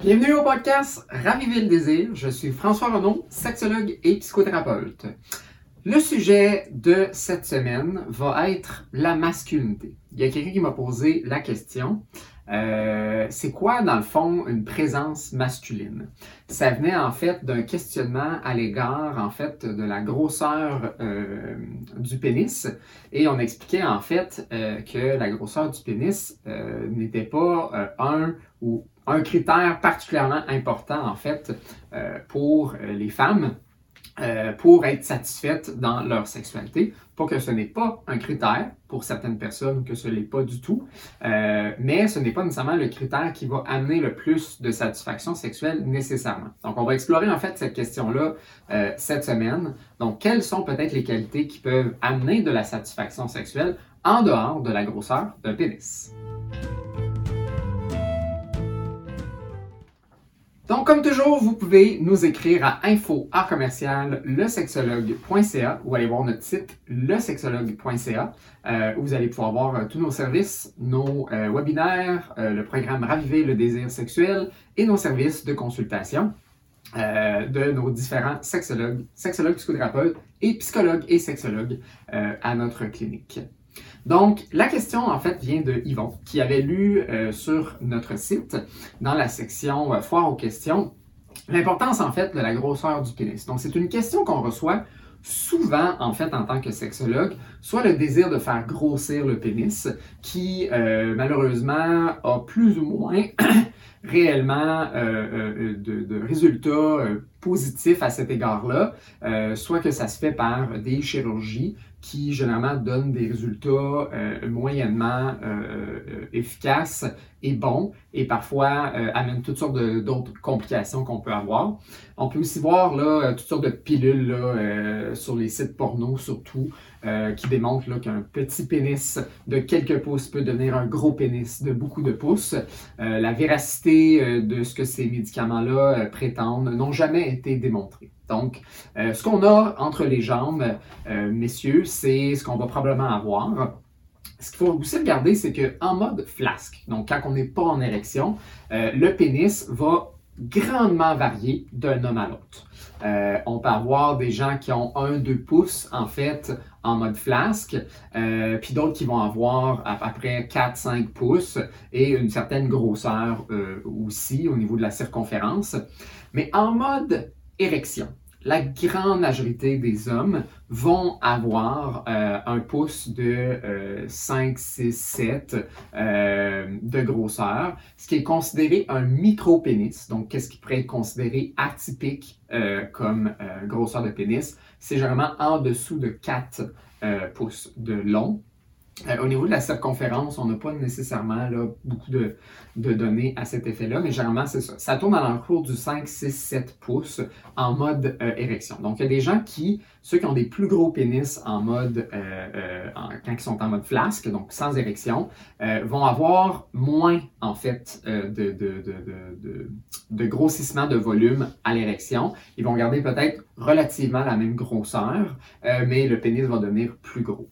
Bienvenue au podcast Raviver le désir. Je suis François Renaud, sexologue et psychothérapeute. Le sujet de cette semaine va être la masculinité. Il y a quelqu'un qui m'a posé la question. Euh, c'est quoi, dans le fond, une présence masculine? Ça venait en fait d'un questionnement à l'égard, en fait, de la grosseur euh, du pénis. Et on expliquait, en fait, euh, que la grosseur du pénis n'était pas un ou un critère particulièrement important, en fait, pour les femmes. Euh, pour être satisfaites dans leur sexualité. Pas que ce n'est pas un critère pour certaines personnes, que ce n'est pas du tout, euh, mais ce n'est pas nécessairement le critère qui va amener le plus de satisfaction sexuelle nécessairement. Donc, on va explorer en fait cette question-là euh, cette semaine. Donc, quelles sont peut-être les qualités qui peuvent amener de la satisfaction sexuelle en dehors de la grosseur d'un pénis? Comme toujours, vous pouvez nous écrire à info ou aller voir notre site lesexologue.ca euh, où vous allez pouvoir voir euh, tous nos services, nos euh, webinaires, le programme Raviver le désir sexuel et nos services de consultation de nos différents sexologues, sexologues, psychothérapeutes et psychologues et sexologues à notre clinique. Donc, la question, en fait, vient de Yvon, qui avait lu euh, sur notre site, dans la section euh, Foire aux questions, l'importance, en fait, de la grosseur du pénis. Donc, c'est une question qu'on reçoit souvent, en fait, en tant que sexologue, soit le désir de faire grossir le pénis, qui, euh, malheureusement, a plus ou moins réellement de, résultats positifs à cet égard-là, soit que ça se fait par des chirurgies, qui généralement donne des résultats euh, moyennement euh, euh, efficaces et bons et parfois amènent toutes sortes d'autres complications qu'on peut avoir. On peut aussi voir là, toutes sortes de pilules sur les sites porno surtout qui démontrent qu'un petit pénis de quelques pouces peut devenir un gros pénis de beaucoup de pouces. la véracité de ce que ces médicaments-là prétendent n'ont jamais été démontrés. Donc, euh, ce qu'on a entre les jambes, euh, messieurs, c'est ce qu'on va probablement avoir. Ce qu'il faut aussi regarder, c'est qu'en mode flasque, donc quand on n'est pas en érection, euh, le pénis va grandement varier d'un homme à l'autre. on peut avoir des gens qui ont 1-2 pouces, en fait, en mode flasque, puis d'autres qui vont avoir à peu près 4-5 pouces et une certaine grosseur aussi au niveau de la circonférence. Mais en mode érection. La grande majorité des hommes vont avoir euh, un pouce de 5, 6, 7 de grosseur, ce qui est considéré un micro-pénis. Donc, qu'est-ce qui pourrait être considéré atypique euh, comme euh, grosseur de pénis? C'est généralement en dessous de 4 pouces de long. Euh, au niveau de la circonférence, on n'a pas nécessairement là, beaucoup de, données à cet effet-là, mais généralement, c'est ça. Ça tourne dans le cours du 5, 6, 7 pouces en mode euh, érection. Donc, il y a des gens qui, ceux qui ont des plus gros pénis en mode, euh, quand ils sont en mode flasque, donc sans érection, vont avoir moins, en fait, de, de, de, de, grossissement de volume à l'érection. Ils vont garder peut-être relativement la même grosseur, mais le pénis va devenir plus gros.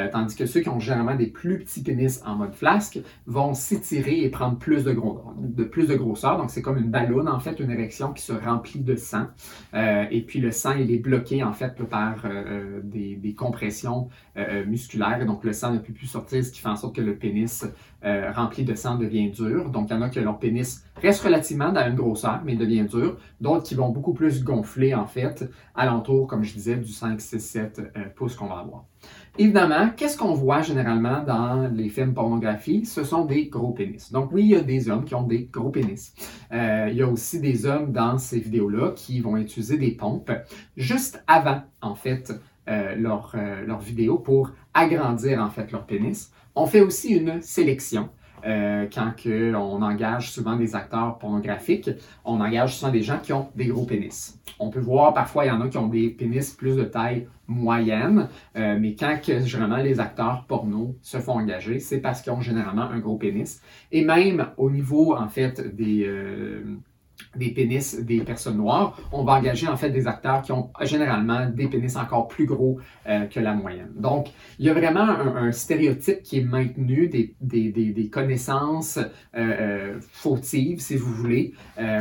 Euh, tandis que ceux qui ont généralement des plus petits pénis en mode flasque vont s'étirer et prendre plus de, grosseur. Donc, c'est comme une ballonne, en fait, une érection qui se remplit de sang. Euh, et puis, le sang, il est bloqué, en fait, par euh, des, des, compressions musculaires. Donc, le sang ne peut plus sortir, ce qui fait en sorte que le pénis rempli de sang devient dur. Donc, il y en a que leur pénis reste relativement dans une grosseur, mais devient dur. D'autres qui vont beaucoup plus gonfler, en fait, alentour, comme je disais, du 5, 6, 7 pouces qu'on va avoir. Évidemment, qu'est-ce qu'on voit généralement dans les films pornographie? Ce sont des gros pénis. Donc oui, il y a des hommes qui ont des gros pénis. Euh, il y a aussi des hommes dans ces vidéos-là qui vont utiliser des pompes juste avant, en fait, euh, leur, euh, leur vidéo pour agrandir, en fait, leur pénis. On fait aussi une sélection. Euh, quand que on engage souvent des acteurs pornographiques, on engage souvent des gens qui ont des gros pénis. On peut voir parfois il y en a qui ont des pénis plus de taille moyenne, euh, mais quand que, généralement les acteurs porno se font engager, c'est parce qu'ils ont généralement un gros pénis. Et même au niveau en fait des euh, des pénis des personnes noires, on va engager en fait des acteurs qui ont généralement des pénis encore plus gros euh, que la moyenne. Donc, il y a vraiment un, stéréotype qui est maintenu des, connaissances euh, euh, fautives, si vous voulez,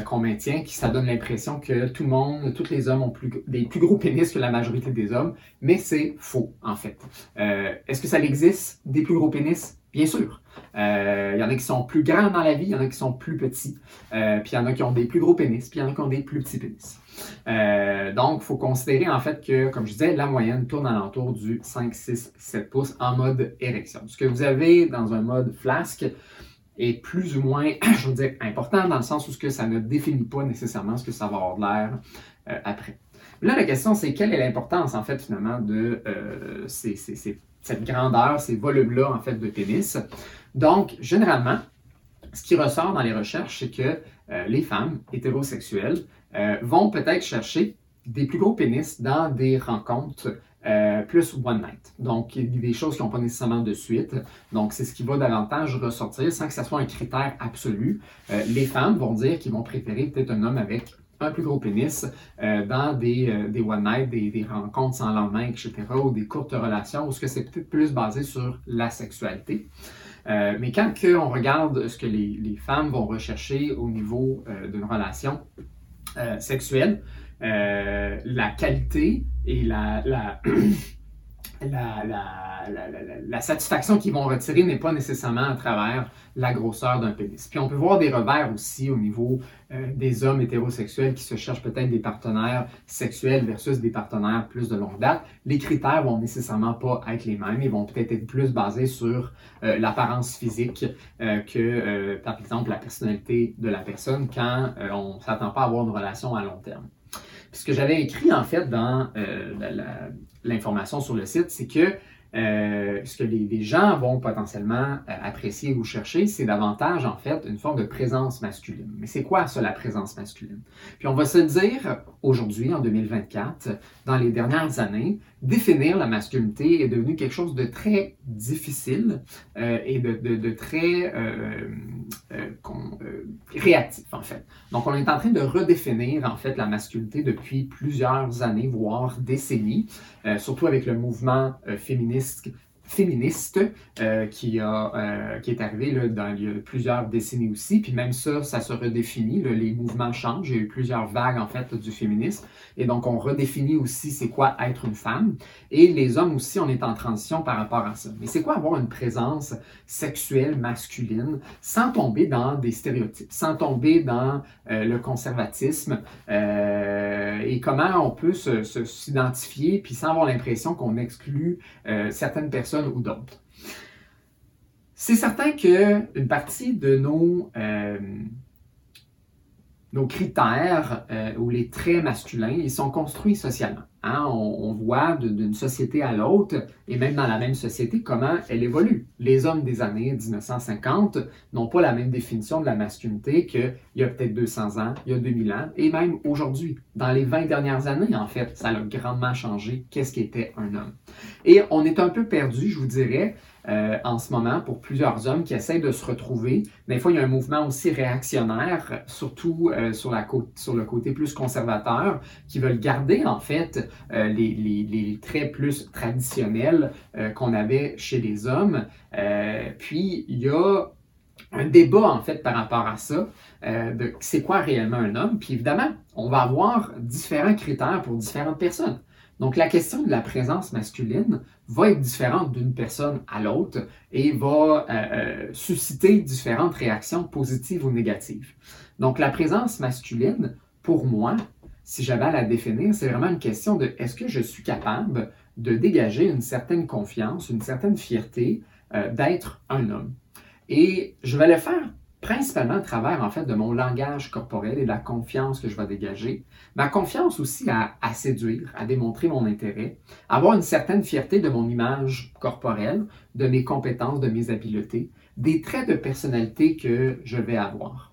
qu'on maintient, qui ça donne l'impression que tout le monde, tous les hommes ont des plus gros pénis que la majorité des hommes, mais c'est faux en fait. Est-ce que ça existe des plus gros pénis? Bien sûr. Euh, il y en a qui sont plus grands dans la vie, il y en a qui sont plus petits. Euh, puis il y en a qui ont des plus gros pénis, puis il y en a qui ont des plus petits pénis. Euh, donc, il faut considérer en fait que, comme je disais, la moyenne tourne alentour du 5, 6, 7 pouces en mode érection. Ce que vous avez dans un mode flasque est plus ou moins, je veux dire, important dans le sens où ce que ça ne définit pas nécessairement ce que ça va avoir l'air après. Là, la question, c'est quelle est l'importance, en fait, finalement, de ces, ces, ces cette grandeur, ces volumes-là, en fait, de pénis. Donc, généralement, ce qui ressort dans les recherches, c'est que euh, les femmes hétérosexuelles euh, vont peut-être chercher des plus gros pénis dans des rencontres euh, plus one night. Donc, des choses qui n'ont pas nécessairement de suite. Donc, c'est ce qui va davantage ressortir sans que ce soit un critère absolu. les femmes vont dire qu'ils vont préférer peut-être un homme avec un plus gros pénis euh, dans des, euh, des one night, des, rencontres sans lendemain, etc., ou des courtes relations, où ce que c'est peut-être plus basé sur la sexualité. Euh, mais quand on regarde ce que les, les, femmes vont rechercher au niveau d'une relation sexuelle, la qualité et la la, la, satisfaction qu'ils vont retirer n'est pas nécessairement à travers la grosseur d'un pénis. Puis on peut voir des revers aussi au niveau euh, des hommes hétérosexuels qui se cherchent peut-être des partenaires sexuels versus des partenaires plus de longue date. Les critères vont nécessairement pas être les mêmes. Ils vont peut-être être plus basés sur euh, l'apparence physique euh, que, par exemple, la personnalité de la personne quand on ne s'attend pas à avoir une relation à long terme. Ce que j'avais écrit en fait dans la, l'information sur le site, c'est que euh, ce que les, gens vont potentiellement euh, apprécier ou chercher, c'est davantage en fait une forme de présence masculine. Mais c'est quoi ça, la présence masculine? Puis on va se dire aujourd'hui, en 2024, dans les dernières années, définir la masculinité est devenu quelque chose de très difficile euh, et de, de, très réactif en fait. Donc on est en train de redéfinir en fait la masculinité depuis plusieurs années, voire décennies, surtout avec le mouvement féministe ですけど、féministe euh, qui, a, euh, qui est arrivé là, dans il y a plusieurs décennies aussi. Puis même ça, ça se redéfinit. les mouvements changent. Il y a eu plusieurs vagues en fait du féminisme. Et donc on redéfinit aussi c'est quoi être une femme. Et les hommes aussi, on est en transition par rapport à ça. Mais c'est quoi avoir une présence sexuelle masculine sans tomber dans des stéréotypes, sans tomber dans euh, le conservatisme et comment on peut s'identifier puis sans avoir l'impression qu'on exclut certaines personnes ou d'autres. C'est certain qu'une partie de nos, euh, critères euh, ou les traits masculins, ils sont construits socialement. Hein. On, voit d'une société à l'autre, et même dans la même société, comment elle évolue. Les hommes des années 1950 n'ont pas la même définition de la masculinité qu'il y a peut-être 200 ans, il y a 2000 ans, et même aujourd'hui. Dans les 20 dernières années, en fait, ça a grandement changé qu'est-ce qu'était un homme. Et on est un peu perdu, je vous dirais, euh, en ce moment pour plusieurs hommes qui essayent de se retrouver. Des fois, il y a un mouvement aussi réactionnaire, surtout euh, sur, la sur le côté plus conservateur, qui veulent garder en fait euh, les, traits plus traditionnels qu'on avait chez les hommes. puis, il y a un débat en fait par rapport à ça, de c'est quoi réellement un homme. Puis évidemment, on va avoir différents critères pour différentes personnes. Donc, la question de la présence masculine va être différente d'une personne à l'autre et va euh, euh, susciter différentes réactions positives ou négatives. Donc, la présence masculine, pour moi, si j'avais à la définir, c'est vraiment une question de est-ce que je suis capable de dégager une certaine confiance, une certaine fierté euh, d'être un homme? Et je vais le faire principalement à travers en fait de mon langage corporel et de la confiance que je vais dégager. Ma confiance aussi à, séduire, à démontrer mon intérêt, avoir une certaine fierté de mon image corporelle, de mes compétences, de mes habiletés, des traits de personnalité que je vais avoir.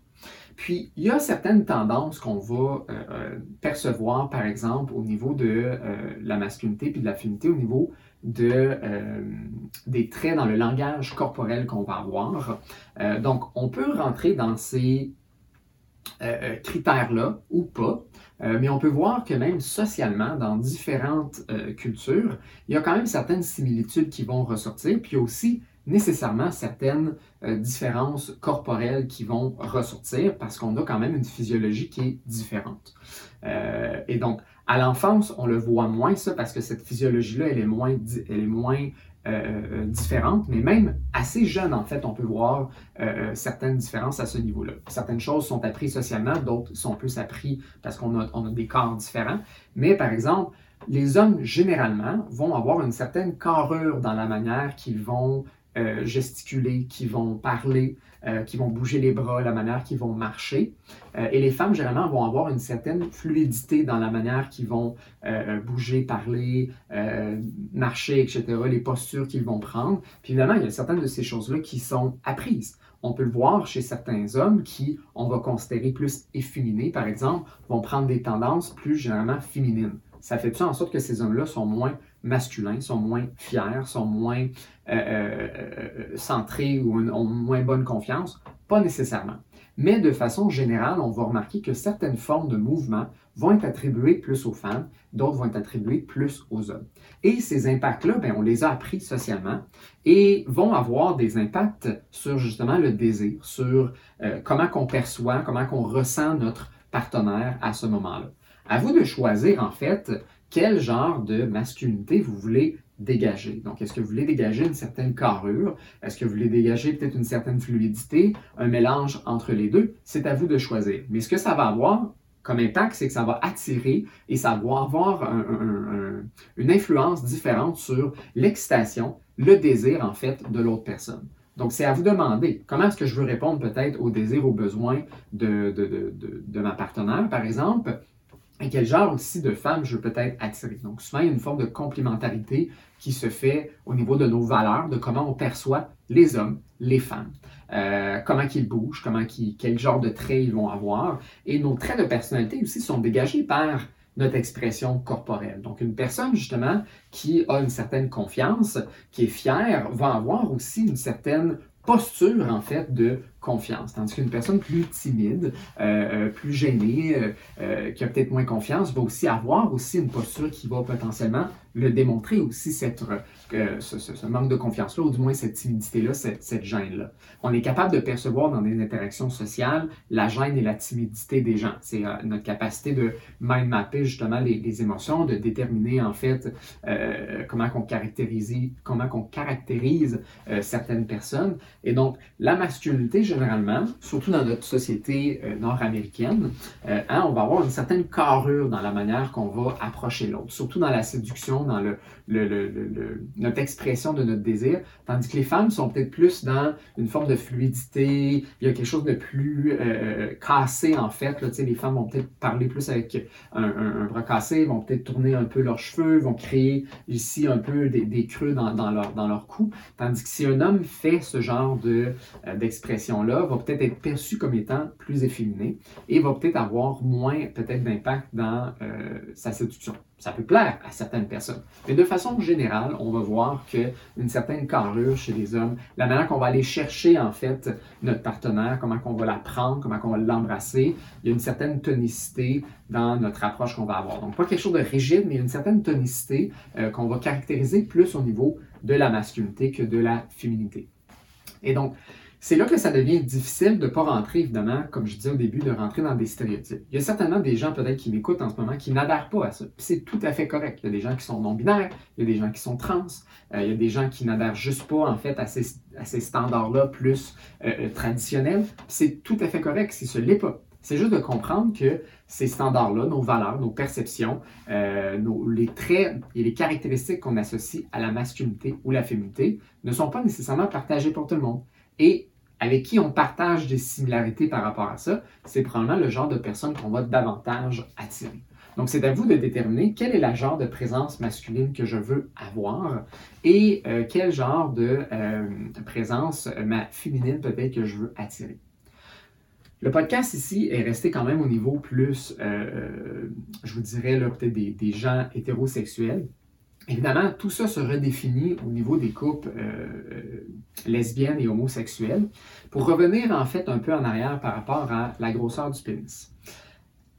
Puis, il y a certaines tendances qu'on va euh, euh, percevoir, par exemple, au niveau de euh, la masculinité puis de la féminité, au niveau de, des traits dans le langage corporel qu'on va avoir. Donc, on peut rentrer dans ces critères-là ou pas. mais on peut voir que même socialement, dans différentes cultures, il y a quand même certaines similitudes qui vont ressortir, puis aussi nécessairement certaines euh, différences corporelles qui vont ressortir parce qu'on a quand même une physiologie qui est différente. Euh, et donc, à l'enfance, on le voit moins ça parce que cette physiologie-là, elle est moins, elle est moins euh, différente, mais même assez jeune, en fait, on peut voir certaines différences à ce niveau-là. Certaines choses sont apprises socialement, d'autres sont plus apprises parce qu'on a, on a des corps différents. Mais par exemple, les hommes, généralement, vont avoir une certaine carrure dans la manière qu'ils vont euh, gesticuler, qui vont parler, euh, qui vont bouger les bras, la manière qu'ils vont marcher. Euh, et les femmes, généralement, vont avoir une certaine fluidité dans la manière qu'ils vont bouger, parler, marcher, etc., les postures qu'ils vont prendre. Puis évidemment, il y a certaines de ces choses-là qui sont apprises. On peut le voir chez certains hommes qui, on va considérer plus efféminés, par exemple, vont prendre des tendances plus généralement féminines. Ça fait ça en sorte que ces hommes-là sont moins masculins, sont moins fiers, sont moins euh, euh, euh, centrés ou ont moins bonne confiance? Pas nécessairement. Mais de façon générale, on va remarquer que certaines formes de mouvement vont être attribuées plus aux femmes, d'autres vont être attribuées plus aux hommes. Et ces impacts-là, ben, on les a appris socialement et vont avoir des impacts sur justement le désir, sur comment qu'on perçoit, comment qu'on ressent notre partenaire à ce moment-là. À vous de choisir en fait quel genre de masculinité vous voulez dégager? Donc, est-ce que vous voulez dégager une certaine carrure? Est-ce que vous voulez dégager peut-être une certaine fluidité? Un mélange entre les deux? C'est à vous de choisir. Mais ce que ça va avoir comme impact, c'est que ça va attirer et ça va avoir une influence différente sur l'excitation, le désir en fait de l'autre personne. Donc, c'est à vous demander comment est-ce que je veux répondre peut-être aux désirs, aux besoins de, de ma partenaire, par exemple, et quel genre aussi de femme je veux peut-être attirer? Donc souvent, il y a une forme de complémentarité qui se fait au niveau de nos valeurs, de comment on perçoit les hommes, les femmes, euh, comment ils bougent, comment quel genre de traits ils vont avoir. Et nos traits de personnalité aussi sont dégagés par notre expression corporelle. Donc, une personne, justement, qui a une certaine confiance, qui est fière, va avoir aussi une certaine posture, en fait, de confiance. Tandis qu'une personne plus timide, euh, euh, plus gênée, euh, qui a peut-être moins confiance, va aussi avoir aussi une posture qui va potentiellement le démontrer aussi cette, ce, manque de confiance-là, ou du moins cette timidité-là, cette, gêne-là. On est capable de percevoir dans des interactions sociales la gêne et la timidité des gens. C'est notre capacité de mind mapper justement les, émotions, de déterminer en fait comment qu'on caractérise, comment qu'on caractérise certaines personnes. Et donc, la masculinité, je généralement, surtout dans notre société euh, nord-américaine, euh, hein, on va avoir une certaine carrure dans la manière qu'on va approcher l'autre, surtout dans la séduction, dans le, notre expression de notre désir, tandis que les femmes sont peut-être plus dans une forme de fluidité, il y a quelque chose de plus euh, cassé en fait. Là, les femmes vont peut-être parler plus avec un, bras cassé, vont peut-être tourner un peu leurs cheveux, vont créer ici un peu des, creux dans, leur, dans leur cou, tandis que si un homme fait ce genre de, va peut-être être perçu comme étant plus efféminé et va peut-être avoir moins peut-être d'impact dans euh, sa séduction. Ça peut plaire à certaines personnes. Mais de façon générale, on va voir qu'une certaine carrure chez les hommes, la manière qu'on va aller chercher en fait notre partenaire, comment qu'on va la prendre, comment qu'on va l'embrasser, il y a une certaine tonicité dans notre approche qu'on va avoir. Donc pas quelque chose de rigide, mais une certaine tonicité euh, qu'on va caractériser plus au niveau de la masculinité que de la féminité. Et donc, c'est là que ça devient difficile de ne pas rentrer, évidemment, comme je disais au début, de rentrer dans des stéréotypes. Il y a certainement des gens peut-être qui m'écoutent en ce moment qui n'adhèrent pas à ça. C'est tout à fait correct. Il y a des gens qui sont non-binaires, il y a des gens qui sont trans, euh, il y a des gens qui n'adhèrent juste pas en fait à ces, standards-là plus euh, euh, traditionnels. C'est tout à fait correct si ce n'est pas. C'est juste de comprendre que ces standards-là, nos valeurs, nos perceptions, les traits et les caractéristiques qu'on associe à la masculinité ou la féminité ne sont pas nécessairement partagés pour tout le monde. Et avec qui on partage des similarités par rapport à ça, c'est probablement le genre de personne qu'on va davantage attirer. Donc, c'est à vous de déterminer quel est le genre de présence masculine que je veux avoir et euh, quel genre de euh, présence euh, féminine peut-être que je veux attirer. Le podcast ici est resté quand même au niveau plus, je vous dirais, peut-être des gens hétérosexuels. Évidemment, tout ça se redéfinit au niveau des couples lesbiennes et homosexuelles. Pour revenir en fait un peu en arrière par rapport à la grosseur du pénis.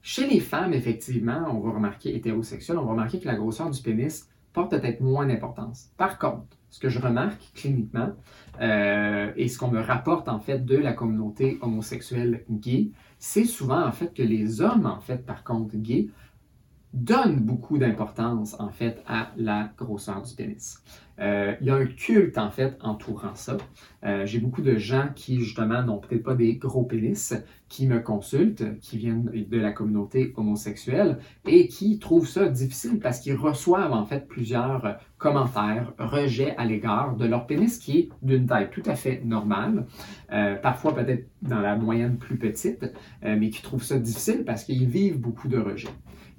Chez les femmes, effectivement, on va remarquer, hétérosexuelles, on va remarquer que la grosseur du pénis porte peut-être moins d'importance. Par contre, ce que je remarque cliniquement euh, et ce qu'on me rapporte en fait de la communauté homosexuelle gay, c'est souvent en fait que les hommes en fait par contre gays donne beaucoup d'importance, en fait, à la grosseur du pénis. Euh, il y a un culte, en fait, entourant ça. Euh, j'ai beaucoup de gens qui, justement, n'ont peut-être pas des gros pénis, qui me consultent, qui viennent de la communauté homosexuelle et qui trouvent ça difficile parce qu'ils reçoivent, en fait, plusieurs commentaires, rejets à l'égard de leur pénis qui est d'une taille tout à fait normale, euh, parfois peut-être dans la moyenne plus petite, mais qui trouvent ça difficile parce qu'ils vivent beaucoup de rejets.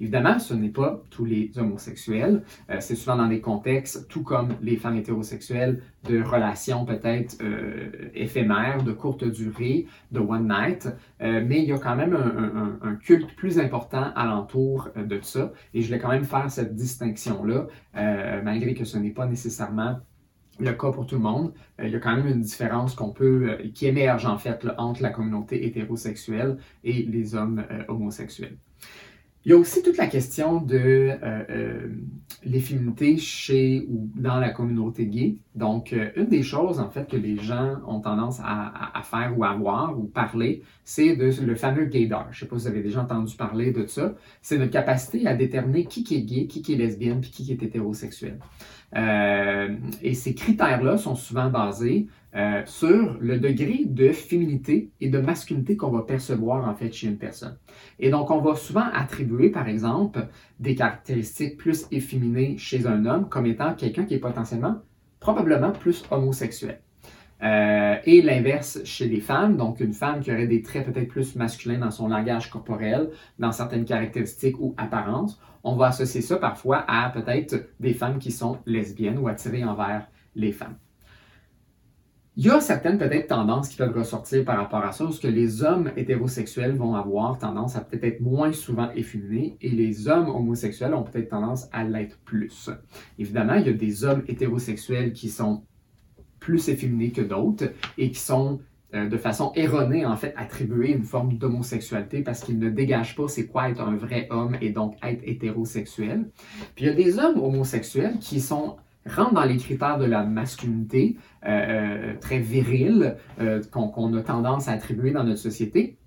Évidemment, ce n'est pas tous les homosexuels. Euh, c'est souvent dans des contextes, tout comme les femmes hétérosexuelles, de relations peut-être euh, éphémères, de courte durée, de one night. Euh, mais il y a quand même un, culte plus important alentour de ça. Et je voulais quand même faire cette distinction-là, malgré que ce n'est pas nécessairement le cas pour tout le monde. il y a quand même une différence qu'on peut, qui émerge en fait entre la communauté hétérosexuelle et les hommes homosexuels. Il y a aussi toute la question de euh, euh, l'efféminité chez ou dans la communauté gay. Donc, euh, une des choses, en fait, que les gens ont tendance à, faire ou à voir ou parler, c'est de le fameux gaydar. Je ne sais pas si vous avez déjà entendu parler de ça. C'est notre capacité à déterminer qui est gay, qui est lesbienne, puis qui est hétérosexuel. et ces critères-là sont souvent basés euh, sur le degré de féminité et de masculinité qu'on va percevoir en fait chez une personne. Et donc, on va souvent attribuer, par exemple, des caractéristiques plus efféminées chez un homme comme étant quelqu'un qui est potentiellement, probablement plus homosexuel. Euh, et l'inverse chez les femmes, donc une femme qui aurait des traits peut-être plus masculins dans son langage corporel, dans certaines caractéristiques ou apparences, on va associer ça parfois à peut-être des femmes qui sont lesbiennes ou attirées envers les femmes. Il y a certaines peut-être tendances qui peuvent ressortir par rapport à ça, parce que les hommes hétérosexuels vont avoir tendance à peut-être être moins souvent efféminés et les hommes homosexuels ont peut-être tendance à l'être plus. Évidemment, il y a des hommes hétérosexuels qui sont plus efféminés que d'autres et qui sont euh, de façon erronée, en fait, attribués une forme d'homosexualité parce qu'ils ne dégagent pas c'est quoi être un vrai homme et donc être hétérosexuel. Puis il y a des hommes homosexuels qui sont rentre dans les critères de la masculinité euh, euh, très virile euh, qu'on a tendance à attribuer dans notre société,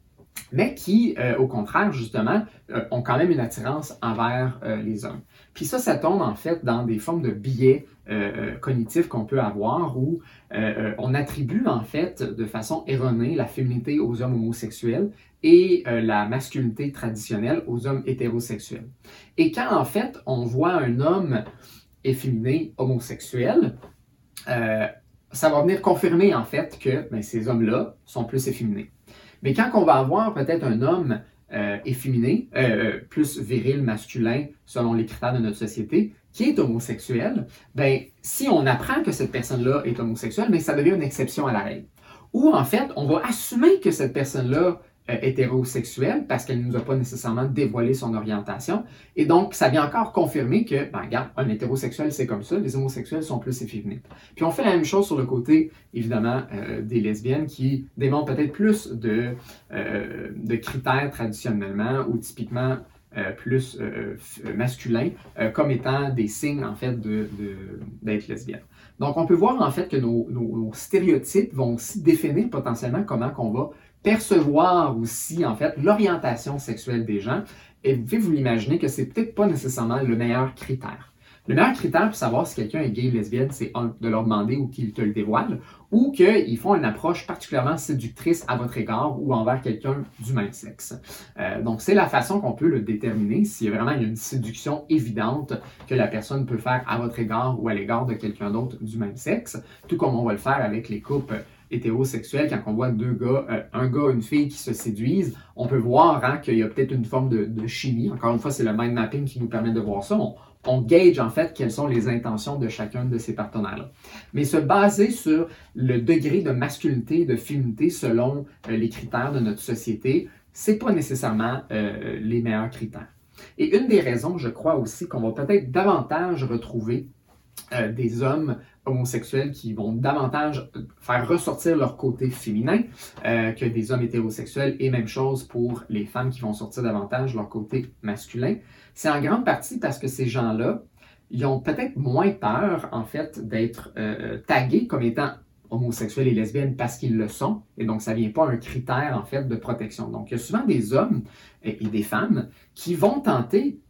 mais qui, au contraire, justement, ont quand même une attirance envers les hommes. Puis ça, ça tombe en fait dans des formes de biais cognitifs qu'on peut avoir où on attribue en fait de façon erronée la féminité aux hommes homosexuels et la masculinité traditionnelle aux hommes hétérosexuels. Et quand en fait on voit un homme efféminé homosexuel, euh, ça va venir confirmer en fait que ben, ces hommes-là sont plus efféminés. Mais quand on va avoir peut-être un homme euh, efféminé, euh, plus viril, masculin, selon les critères de notre société, qui est homosexuel, ben, si on apprend que cette personne-là est homosexuelle, ben, ça devient une exception à la règle. Ou en fait, on va assumer que cette personne-là euh, hétérosexuelle parce qu'elle ne nous a pas nécessairement dévoilé son orientation. Et donc, ça vient encore confirmer que, ben, regarde, un hétérosexuel, c'est comme ça, les homosexuels sont plus efféminés. Puis on fait la même chose sur le côté, évidemment, euh, des lesbiennes qui démontrent peut-être plus de, euh, de critères traditionnellement ou typiquement plus masculins comme étant des signes, en fait, d'être de, lesbienne. Donc, on peut voir, en fait, que nos, nos stéréotypes vont aussi définir potentiellement comment qu'on va percevoir aussi, en fait, l'orientation sexuelle des gens. Et vous pouvez vous l'imaginer que c'est peut-être pas nécessairement le meilleur critère. Le meilleur critère pour savoir si quelqu'un est gay ou lesbienne, c'est de leur demander ou qu'ils te le dévoilent, ou qu'ils font une approche particulièrement séductrice à votre égard ou envers quelqu'un du même sexe. Euh, donc, c'est la façon qu'on peut le déterminer, s'il y a vraiment une séduction évidente que la personne peut faire à votre égard ou à l'égard de quelqu'un d'autre du même sexe, tout comme on va le faire avec les couples hétérosexuel, quand on voit deux gars, euh, un gars et une fille qui se séduisent, on peut voir hein, qu'il y a peut-être une forme de, chimie. Encore une fois, c'est le mind mapping qui nous permet de voir ça. On, gauge en fait quelles sont les intentions de chacun de ces partenaires-là. Mais se baser sur le degré de masculinité de féminité selon euh, les critères de notre société, c'est pas nécessairement euh, les meilleurs critères. Et une des raisons, je crois aussi, qu'on va peut-être davantage retrouver euh, des hommes homosexuels qui vont davantage faire ressortir leur côté féminin euh, que des hommes hétérosexuels et même chose pour les femmes qui vont sortir davantage leur côté masculin. C'est en grande partie parce que ces gens-là, ils ont peut-être moins peur en fait d'être euh, tagués comme étant homosexuels et lesbiennes parce qu'ils le sont, et donc ça ne vient pas un critère en fait de protection. Donc il y a souvent des hommes et des femmes qui vont tenter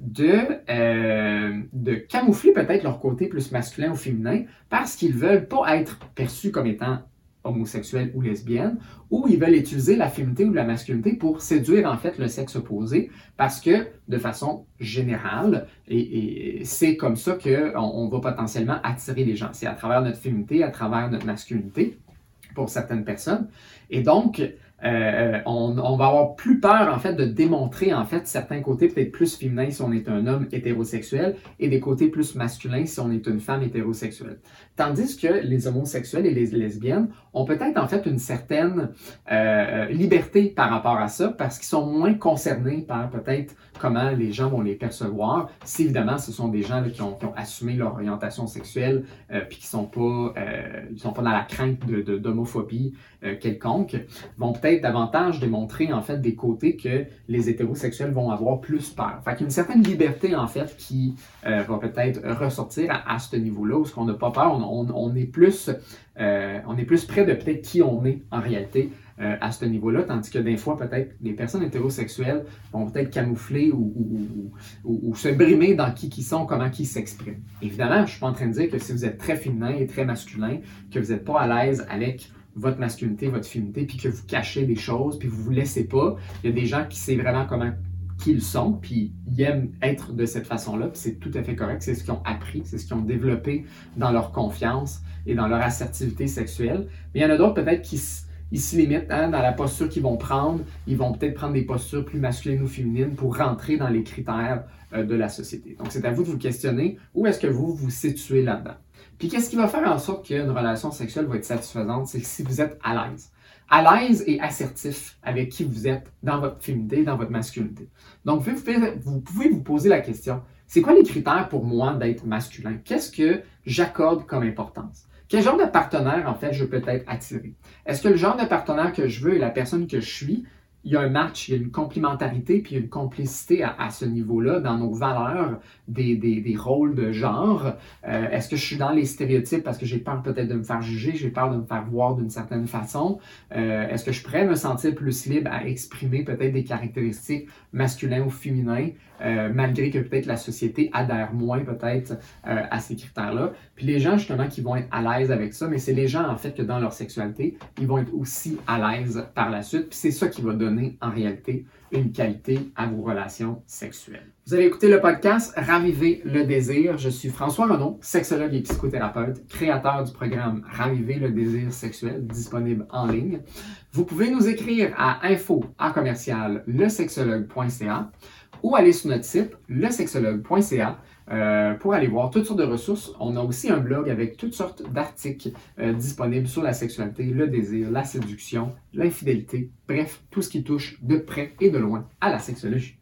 de, euh, de camoufler peut-être leur côté plus masculin ou féminin parce qu'ils veulent pas être perçus comme étant homosexuels ou lesbiennes, ou ils veulent utiliser la féminité ou la masculinité pour séduire en fait le sexe opposé, parce que de façon générale, et, c'est comme ça qu'on on va potentiellement attirer les gens. C'est à travers notre féminité, à travers notre masculinité pour certaines personnes. Et donc, euh, on, va avoir plus peur en fait de démontrer en fait certains côtés peut-être plus féminins si on est un homme hétérosexuel et des côtés plus masculins si on est une femme hétérosexuelle. Tandis que les homosexuels et les lesbiennes ont peut-être en fait une certaine euh, liberté par rapport à ça parce qu'ils sont moins concernés par peut-être comment les gens vont les percevoir. Si évidemment ce sont des gens qui, ont, assumé leur orientation sexuelle euh, puis qui sont pas ils sont pas dans la crainte de d'homophobie quelconque, vont peut-être davantage démontrer en fait des côtés que les hétérosexuels vont avoir plus peur. Fait qu'il y a une certaine liberté en fait qui euh, va peut-être ressortir à, ce niveau-là, où ce qu'on n'a pas peur, on, est plus, euh, on est plus près de peut-être qui on est en réalité. Euh, à ce niveau-là, tandis que des fois, peut-être, les personnes hétérosexuelles vont peut-être camoufler ou, se brimer dans qui ils sont, comment ils s'expriment. Évidemment, je ne suis pas en train de dire que si vous êtes très féminin et très masculin, que vous n'êtes pas à l'aise avec votre masculinité, votre féminité, puis que vous cachez des choses, puis vous vous laissez pas. Il y a des gens qui savent vraiment comment qu'ils sont, puis ils aiment être de cette façon-là, puis c'est tout à fait correct. C'est ce qu'ils ont appris, c'est ce qu'ils ont développé dans leur confiance et dans leur assertivité sexuelle. Mais il y en a d'autres peut-être qui se limitent hein, dans la posture qu'ils vont prendre. Ils vont peut-être prendre des postures plus masculines ou féminines pour rentrer dans les critères euh, de la société. Donc, c'est à vous de vous questionner où est-ce que vous vous situez là-dedans? Puis qu'est-ce qui va faire en sorte qu'une relation sexuelle va être satisfaisante? C'est si vous êtes à l'aise. À l'aise et assertif avec qui vous êtes dans votre féminité, dans votre masculinité. Donc, vous pouvez vous, poser la question, c'est quoi les critères pour moi d'être masculin? Qu'est-ce que j'accorde comme importance? Quel genre de partenaire, en fait, je peux être attiré? Est-ce que le genre de partenaire que je veux est la personne que je suis? Il y a un match, il y a une complémentarité, puis une complicité à, ce niveau-là dans nos valeurs des, des, rôles de genre. Euh, est-ce que je suis dans les stéréotypes parce que j'ai peur peut-être de me faire juger, j'ai peur de me faire voir d'une certaine façon? Euh, est-ce que je pourrais me sentir plus libre à exprimer peut-être des caractéristiques masculines ou féminines, euh, malgré que peut-être la société adhère moins peut-être à ces critères-là? Puis les gens justement qui vont être à l'aise avec ça, mais c'est les gens en fait que dans leur sexualité, ils vont être aussi à l'aise par la suite. Puis c'est ça qui va donner en réalité une qualité à vos relations sexuelles. Vous avez écouté le podcast Raviver le désir. Je suis François Renaud, sexologue et psychothérapeute, créateur du programme Raviver le désir sexuel, disponible en ligne. Vous pouvez nous écrire à info à commercial ou aller sur notre site lesexologue.ca euh, pour aller voir toutes sortes de ressources. On a aussi un blog avec toutes sortes d'articles euh, disponibles sur la sexualité, le désir, la séduction, l'infidélité, bref, tout ce qui touche de près et de loin à la sexologie.